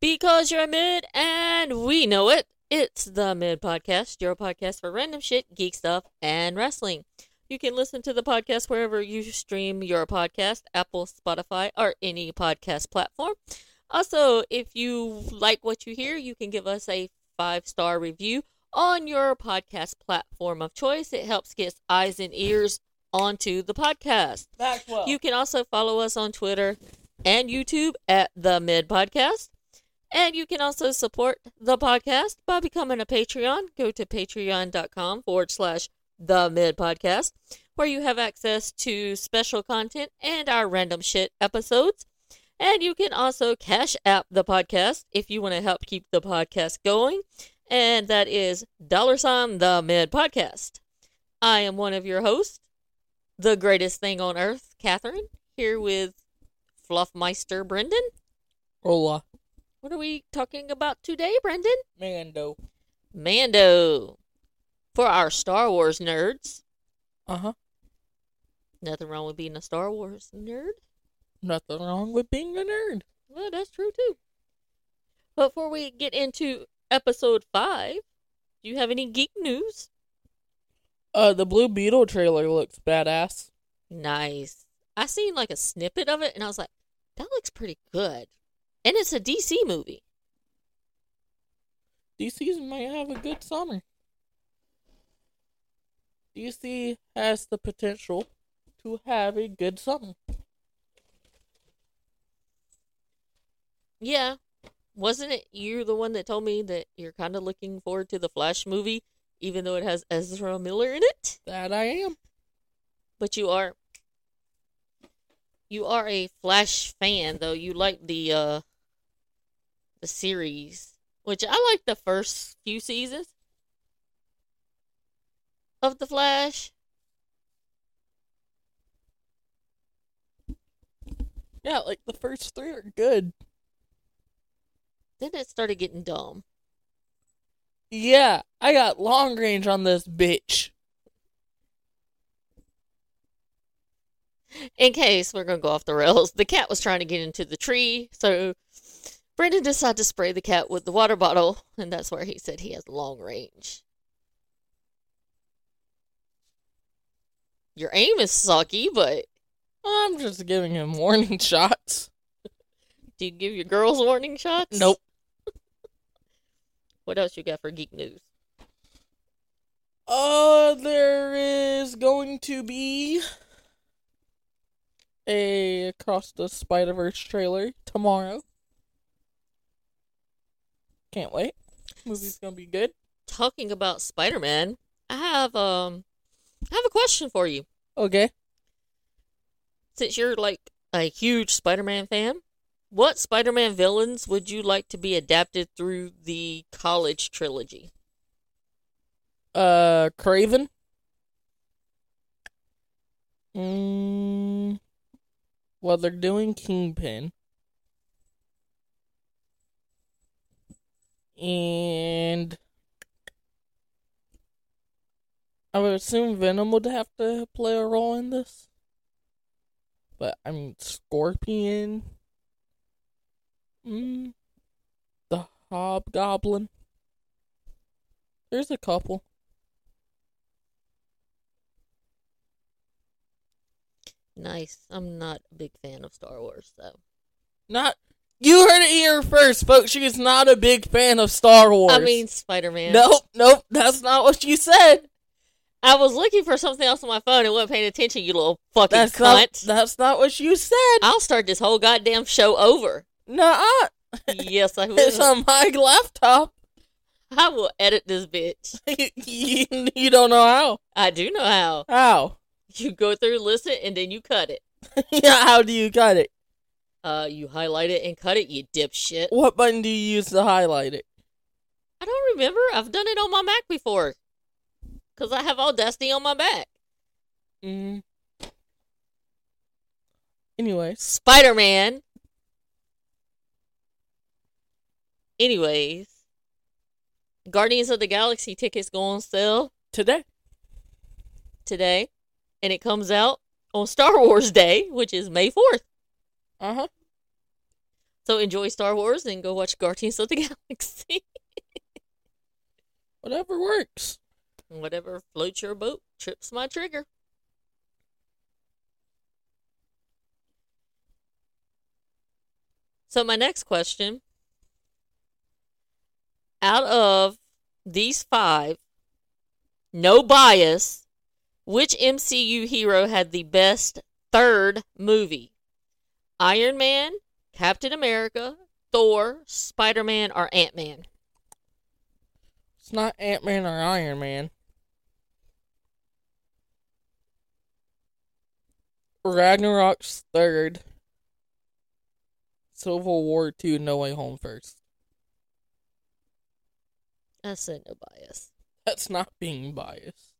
Because you're a mid and we know it. It's the Mid Podcast, your podcast for random shit, geek stuff, and wrestling. You can listen to the podcast wherever you stream your podcast, Apple, Spotify, or any podcast platform. Also, if you like what you hear, you can give us a five star review on your podcast platform of choice. It helps get eyes and ears onto the podcast. Maxwell. You can also follow us on Twitter and YouTube at the Mid Podcast. And you can also support the podcast by becoming a Patreon. Go to patreon.com forward slash the mid podcast, where you have access to special content and our random shit episodes. And you can also cash app the podcast if you want to help keep the podcast going. And that is dollar sign the mid podcast. I am one of your hosts, the greatest thing on earth, Catherine, here with Fluffmeister Brendan. Hola. What are we talking about today, Brendan? Mando. Mando. For our Star Wars nerds. Uh huh. Nothing wrong with being a Star Wars nerd. Nothing wrong with being a nerd. Well, that's true too. Before we get into episode five, do you have any geek news? Uh, the Blue Beetle trailer looks badass. Nice. I seen like a snippet of it and I was like, that looks pretty good. And it's a DC movie. DC might have a good summer. DC has the potential to have a good summer. Yeah. Wasn't it you the one that told me that you're kind of looking forward to the Flash movie, even though it has Ezra Miller in it? That I am. But you are you are a Flash fan, though. You like the uh the series, which I like the first few seasons of the Flash. Yeah, like the first three are good. Then it started getting dumb. Yeah, I got long range on this bitch. In case we're gonna go off the rails, the cat was trying to get into the tree, so Brendan decided to spray the cat with the water bottle, and that's where he said he has long range. Your aim is sucky, but I'm just giving him warning shots. do you give your girls warning shots? Nope. What else you got for geek news? Uh, there is going to be a Across the Spider Verse trailer tomorrow. Can't wait. Movie's gonna be good. Talking about Spider Man, I have um I have a question for you. Okay. Since you're like a huge Spider Man fan, what Spider Man villains would you like to be adapted through the college trilogy? Uh, Kraven. Mm, well, they're doing Kingpin. And I would assume Venom would have to play a role in this. But I mean, Scorpion. Mm, the Hobgoblin. There's a couple. Nice. I'm not a big fan of Star Wars, though. Not you heard it here first, folks. She is not a big fan of Star Wars. I mean, Spider Man. nope, nope. That's not what you said. I was looking for something else on my phone and wasn't paying attention, you little fucking That's cunt. not. That's not what you said. I'll start this whole goddamn show over. Nuh-uh. yes, I will. It's on my laptop. I will edit this bitch. you, you don't know how. I do know how. How? You go through, listen, and then you cut it. yeah. How do you cut it? Uh, you highlight it and cut it, you dipshit. What button do you use to highlight it? I don't remember. I've done it on my Mac before. Because I have Audacity on my Mac. Mm. Anyway. Spider Man. Anyways, Guardians of the Galaxy tickets go on sale today. today, and it comes out on Star Wars Day, which is May 4th. Uh huh. So enjoy Star Wars and go watch Guardians of the Galaxy. Whatever works. Whatever floats your boat, trips my trigger. So my next question out of these five, no bias, which MCU hero had the best third movie? Iron Man, Captain America, Thor, Spider Man, or Ant Man? It's not Ant Man or Iron Man. Ragnarok's third. Civil War 2, No Way Home first. I said no bias. That's not being biased.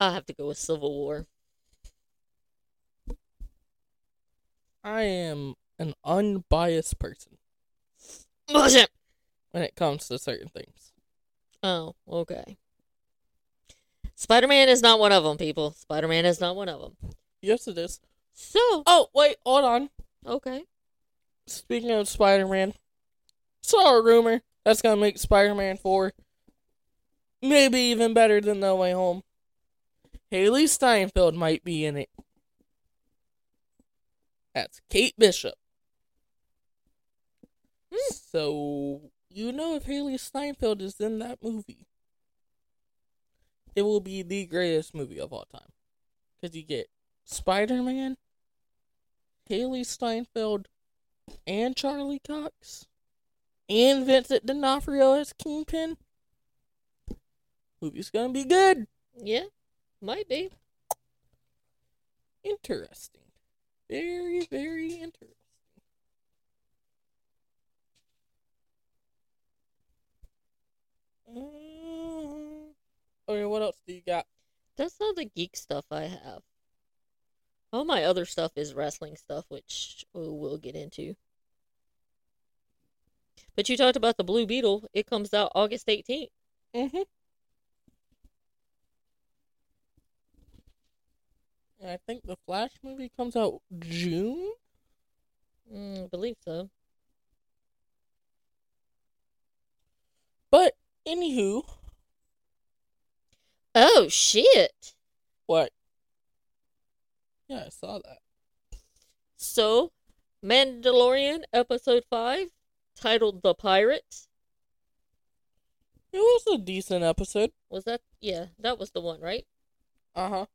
I'll have to go with Civil War. I am an unbiased person Bullshit. when it comes to certain things. Oh, okay. Spider Man is not one of them, people. Spider Man is not one of them. Yes, it is. So, Oh, wait, hold on. okay. Speaking of Spider Man, saw a rumor that's gonna make Spider Man 4 maybe even better than No Way Home. Hailee Steinfeld might be in it. That's Kate Bishop. Hmm. So, you know, if Hailee Steinfeld is in that movie, it will be the greatest movie of all time. Because you get Spider Man, Hailee Steinfeld, and Charlie Cox, and Vincent D'Onofrio as Kingpin. Movie's gonna be good. Yeah, might be. Interesting. Very, very interesting. Mm. Okay, what else do you got? That's all the geek stuff I have. All my other stuff is wrestling stuff, which we'll we'll get into. But you talked about the Blue Beetle. It comes out August 18th. Mm-hmm. And I think the Flash movie comes out June. Mm, I believe so. But anywho, Oh, shit. what? Yeah, I saw that. So, Mandalorian Episode 5, titled The Pirate. It was a decent episode. Was that? Yeah, that was the one, right? Uh huh.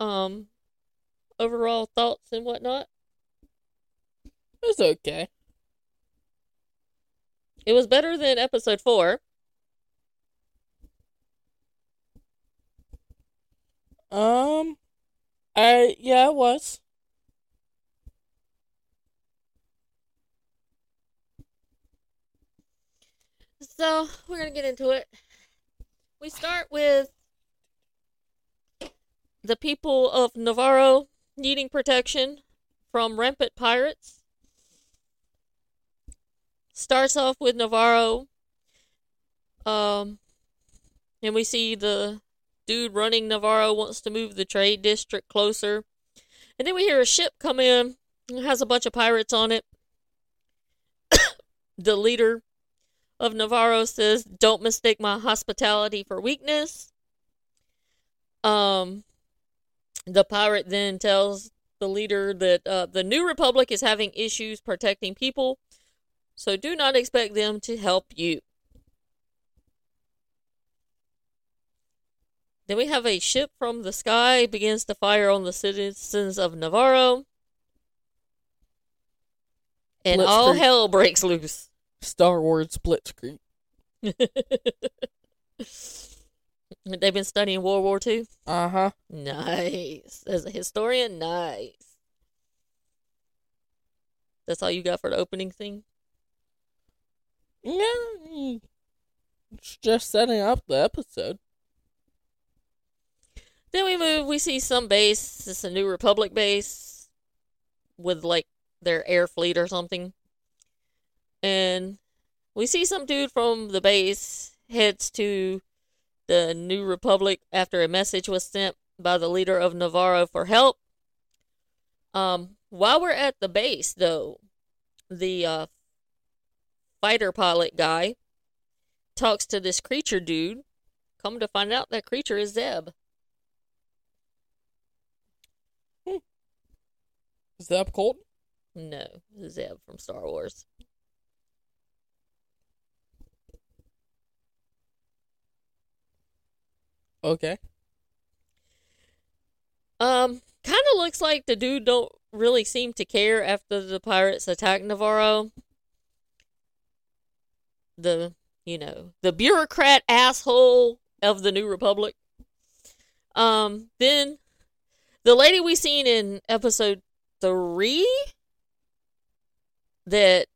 Um, overall thoughts and whatnot. It's okay. It was better than Episode 4. Um, I yeah, it was. So, we're going to get into it. We start with the people of Nevarro needing protection from rampant pirates. Starts off with Nevarro. Um, and we see the dude running Nevarro wants to move the trade district closer. And then we hear a ship come in. It has a bunch of pirates on it. the leader of Nevarro says, "Don't mistake my hospitality for weakness." Um, the pirate then tells the leader that uh, the New Republic is having issues protecting people, so do not expect them to help you. Then we have a ship from the sky begins to fire on the citizens of Nevarro, and all Blitzkrieg. hell breaks loose. Star Wars Blitzkrieg. They've been studying World War II. Uh huh. Nice. As a historian, nice. That's all you got for the opening scene? Yeah, it's just setting up the episode. Then we move, we see some base. It's a New Republic base with like their air fleet or something. And we see some dude from the base heads to the New Republic after a message was sent by the leader of Nevarro for help. Um, while we're at the base, though, the uh, fighter pilot guy talks to this creature dude. Come to find out that creature is Zeb. Zeb Colter? No, Zeb from Star Wars. Okay. Um, kind of looks like the dude don't really seem to care after the pirates attack Nevarro. The, you know, the bureaucrat asshole of the New Republic. Um, then the lady we seen in episode three that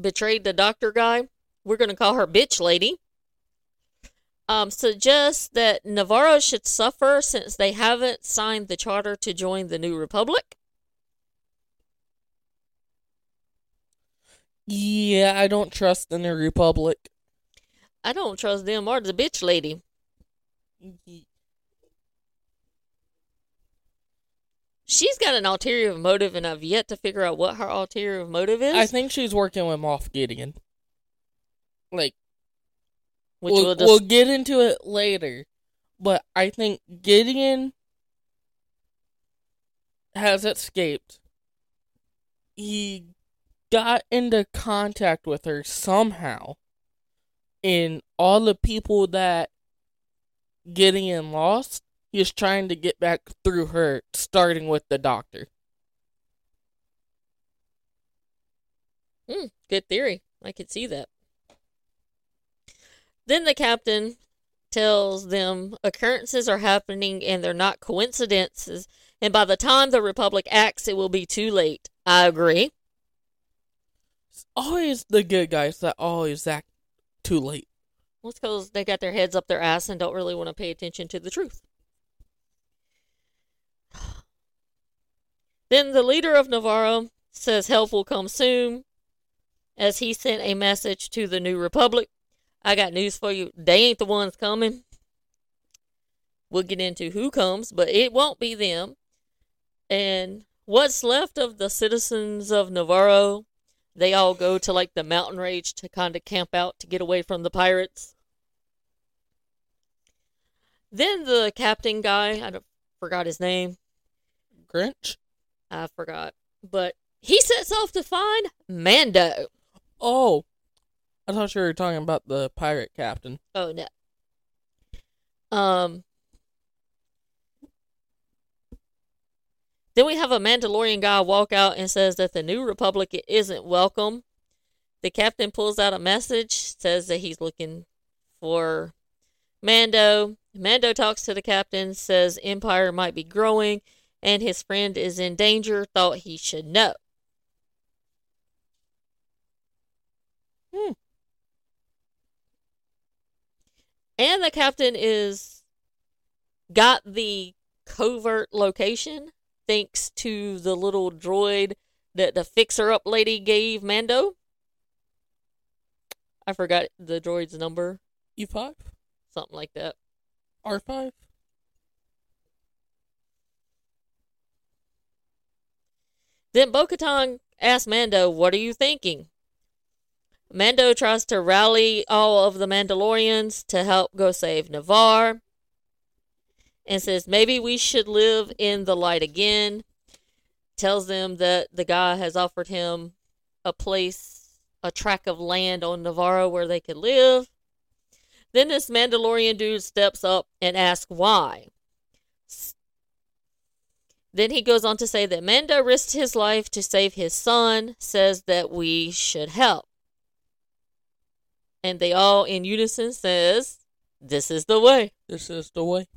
betrayed the doctor guy, we're gonna call her bitch lady um, suggests that Nevarro should suffer since they haven't signed the charter to join the New Republic. Yeah, I don't trust the New Republic. I don't trust them or the bitch lady. She's got an ulterior motive, and I've yet to figure out what her ulterior motive is. I think she's working with Moff Gideon. Like, which we'll, we'll, dis- we'll get into it later, but I think Gideon has escaped. He got into contact with her somehow, and all the people that Gideon lost, he's trying to get back through her, starting with the doctor. Hmm, good theory. I could see that. Then the captain tells them occurrences are happening and they're not coincidences, and by the time the Republic acts, it will be too late. I agree. It's always the good guys that always act too late. Well, it's because they got their heads up their ass and don't really want to pay attention to the truth. Then the leader of Nevarro says help will come soon, as he sent a message to the New Republic. I got news for you. They ain't the ones coming. We'll get into who comes, but it won't be them. And what's left of the citizens of Nevarro, they all go to like the mountain range to kind of camp out to get away from the pirates. Then the captain guy, I don't, forgot his name. Grinch? I forgot. But he sets off to find Mando. Oh, I thought you were talking about the pirate captain. Oh no. Um. Then we have a Mandalorian guy walk out and says that the New Republic isn't welcome. The captain pulls out a message, says that he's looking for Mando. Mando talks to the captain, says Empire might be growing and his friend is in danger, thought he should know. Hmm. And the captain is got the covert location thanks to the little droid that the fixer up lady gave Mando. I forgot the droid's number, E5? something like that. R5? Then Bo Katan asks Mando, What are you thinking? Mando tries to rally all of the Mandalorians to help go save Nevarro and says, Maybe we should live in the light again. Tells them that the guy has offered him a place, a tract of land on Nevarro where they could live. Then this Mandalorian dude steps up and asks why. Then he goes on to say that Mando risked his life to save his son, says that we should help. And they all in unison says, This is the way. This is the way.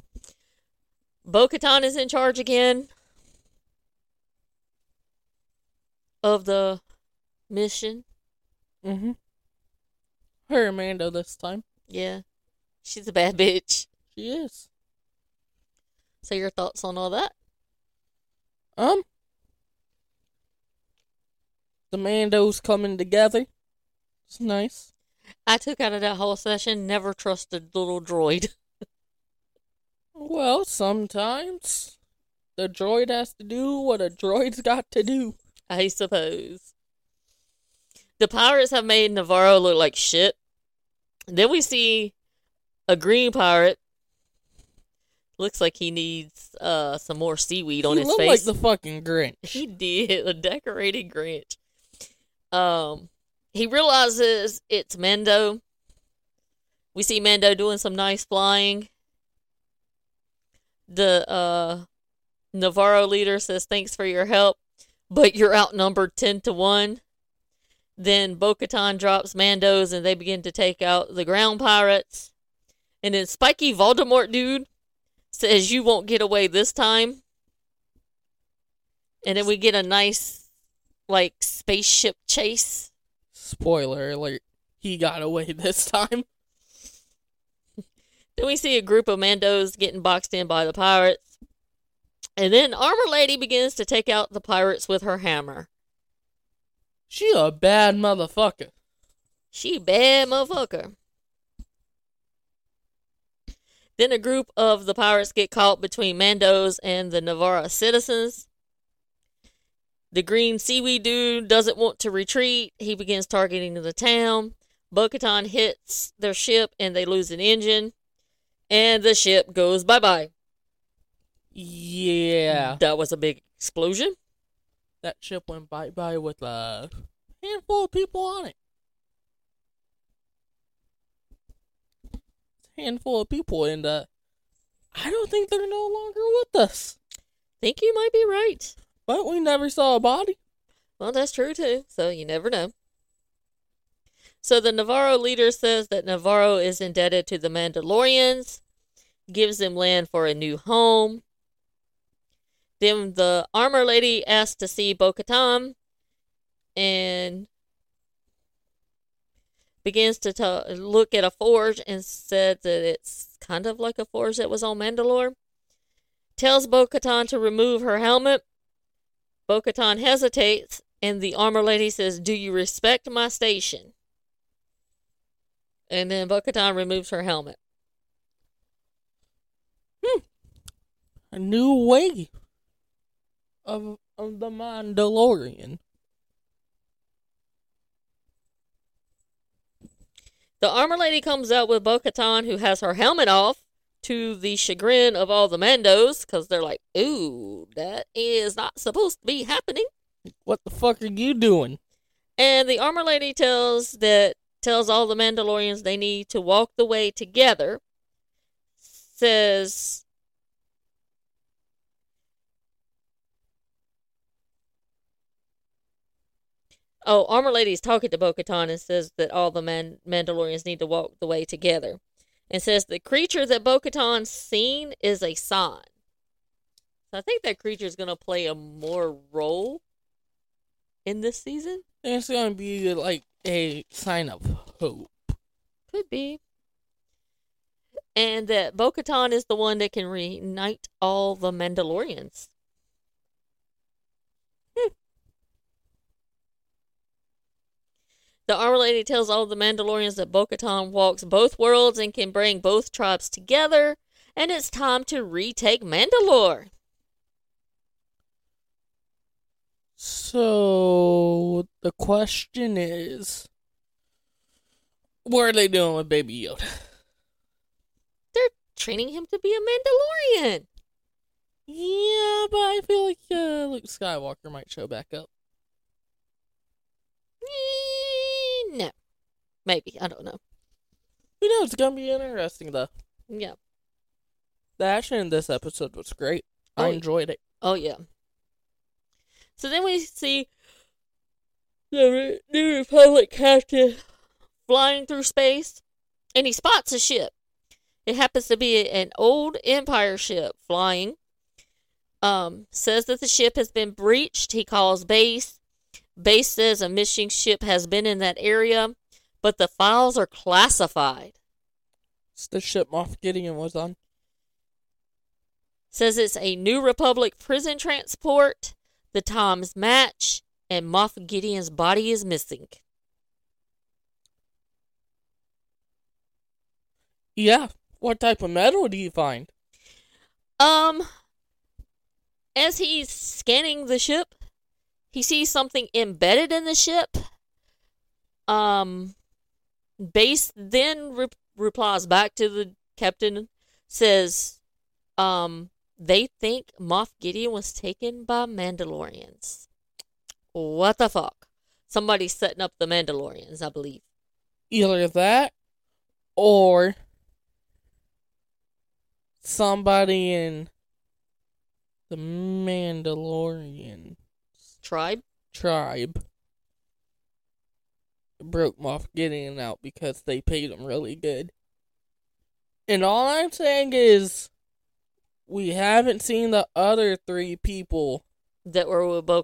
Bo Katan is in charge again of the mission. Mm-hmm. Her Amanda this time. Yeah. She's a bad bitch. She is. So your thoughts on all that? Um. The Mandos coming together. It's nice. I took out of that whole session, never trusted little droid. Well, sometimes the droid has to do what a droid's got to do. I suppose. The pirates have made Nevarro look like shit. Then we see a green pirate. Looks like he needs uh some more seaweed on he his looked face. like the fucking Grinch. He did a decorated Grinch. Um, he realizes it's Mando. We see Mando doing some nice flying. The uh Nevarro leader says thanks for your help, but you're outnumbered ten to one. Then Bo-Katan drops Mandos and they begin to take out the ground pirates. And then Spiky Voldemort dude says you won't get away this time. And then we get a nice, like, spaceship chase. Spoiler alert. He got away this time. Then we see a group of Mandos getting boxed in by the pirates. And then Armor Lady begins to take out the pirates with her hammer. She a bad motherfucker. She bad motherfucker. Then a group of the pirates get caught between Mandos and the Nevarro citizens. The green seaweed dude doesn't want to retreat. He begins targeting the town. Bo-Katan hits their ship and they lose an engine. And the ship goes bye bye. Yeah. That was a big explosion. That ship went bye bye with a handful of people on it. Handful of people, and uh, I don't think they're no longer with us. Think you might be right. But we never saw a body. Well, that's true too. So you never know. So the Nevarro leader says that Nevarro is indebted to the Mandalorians, gives them land for a new home. Then the armor lady asks to see Bo Katan and begins to ta look at a forge and said that it's kind of like a forge that was on Mandalore. Tells Bo Katan to remove her helmet. Bo Katan hesitates, and the armor lady says, Do you respect my station? And then Bo Katan removes her helmet. Hmm. A new way of of the Mandalorian. The armor lady comes out with Bo Katan, who has her helmet off, to the chagrin of all the Mandos, because they're like, Ooh, that is not supposed to be happening. What the fuck are you doing? And the armor lady tells that tells all the Mandalorians they need to walk the way together. Says Oh, Armor Lady's talking to Bo Katan and says that all the Man- Mandalorians need to walk the way together. And says the creature that Bo Katan's seen is a sign. So I think that creature is going to play a more role in this season. It's gonna be like a sign of hope. Could be. And that Bo Katan is the one that can reunite all the Mandalorians. Hmm. The Armor Lady tells all the Mandalorians that Bo Katan walks both worlds and can bring both tribes together, and it's time to retake Mandalore. So the question is, what are they doing with Baby Yoda? They're training him to be a Mandalorian. Yeah, but I feel like uh, Luke Skywalker might show back up. No. Maybe. I don't know. Who knows? It's gonna be interesting though. Yeah. The action in this episode was great. I Oh, enjoyed it. Oh yeah. So then we see the New Republic captain flying through space, and he spots a ship. It happens to be an old Empire ship flying. Um, says that the ship has been breached. He calls base. Base says a missing ship has been in that area, but the files are classified. It's the ship Moff Gideon was on. Says it's a New Republic prison transport. The times match, and Moff Gideon's body is missing. Yeah. What type of metal do you find? Um, as he's scanning the ship, he sees something embedded in the ship. Um, Base then re- replies back to the captain, says, um, they think Moff Gideon was taken by Mandalorians. What the fuck? Somebody's setting up the Mandalorians, I believe. Either that or somebody in the Mandalorian Tribe? tribe broke Moff Gideon out because they paid him really good. And all I'm saying is, we haven't seen the other three people That were with Bo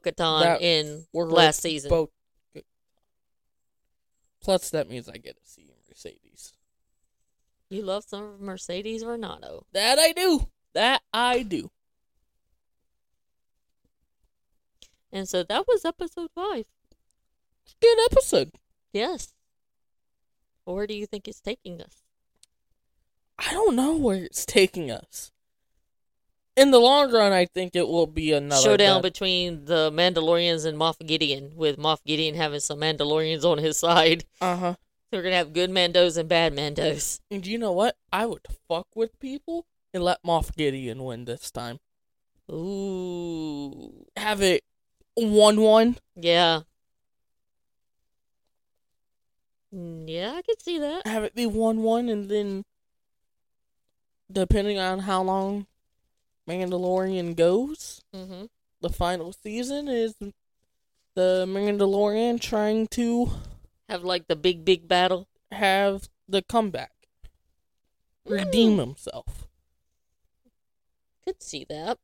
in were last season. Bo- Plus, that means I get to see Mercedes. You love some of Mercedes Varnado. That I do. That I do. And so that was episode five. Good episode. Yes. Where do you think it's taking us? I don't know where it's taking us. In the long run, I think it will be another Showdown bad- between the Mandalorians and Moff Gideon, with Moff Gideon having some Mandalorians on his side. Uh-huh. So we're gonna have good Mandos and bad Mandos. And you know what? I would fuck with people and let Moff Gideon win this time. Ooh. Have it one-one. Yeah. Mm, Yeah, I could see that. Have it be one-one, and then depending on how long Mandalorian goes, Mm-hmm. the final season is the Mandalorian trying to Have like the big, big battle. have the comeback, redeem Mm. himself. Could see that.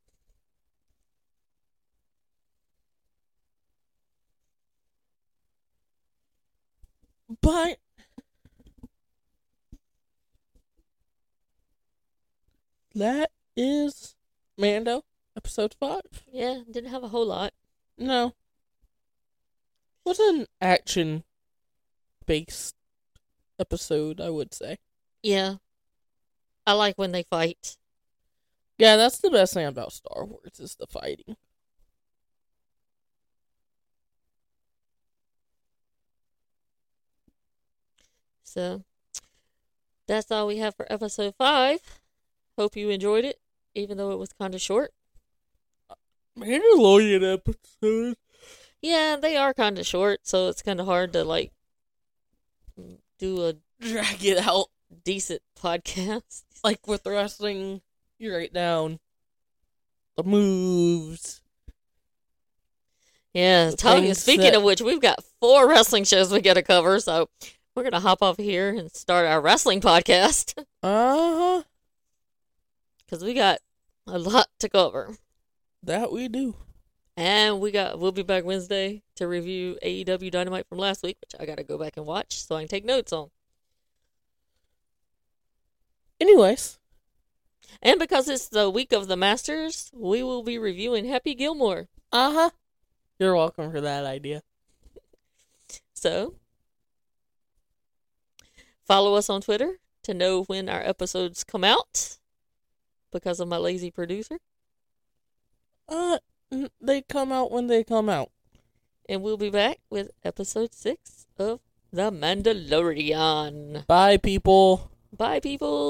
But that is Mando episode five. Yeah, didn't have a whole lot. No, What an action based episode, I would say. Yeah. I like when they fight. Yeah, that's the best thing about Star Wars is the fighting. So that's all we have for episode five. Hope you enjoyed it, even though it was kind of short. Mandalorian episode. Yeah, they are kind of short, so it's kind of hard to like do a Drag it out decent podcast. like with wrestling. You write down the moves. Yeah, talking. Speaking that- of which, we've got four wrestling shows we got to cover, so we're gonna hop off here and start our wrestling podcast Uh huh. because we got a lot to cover. That we do. And we got we'll be back Wednesday to review AEW Dynamite from last week, which I gotta go back and watch so I can take notes on. Anyways, And because it's the week of the Masters, we will be reviewing Happy Gilmore. uh huh. You're welcome for that idea. So follow us on Twitter to know when our episodes come out because of my lazy producer. Uh, they come out when they come out. And we'll be back with episode six of The Mandalorian. Bye, people. Bye, peoples.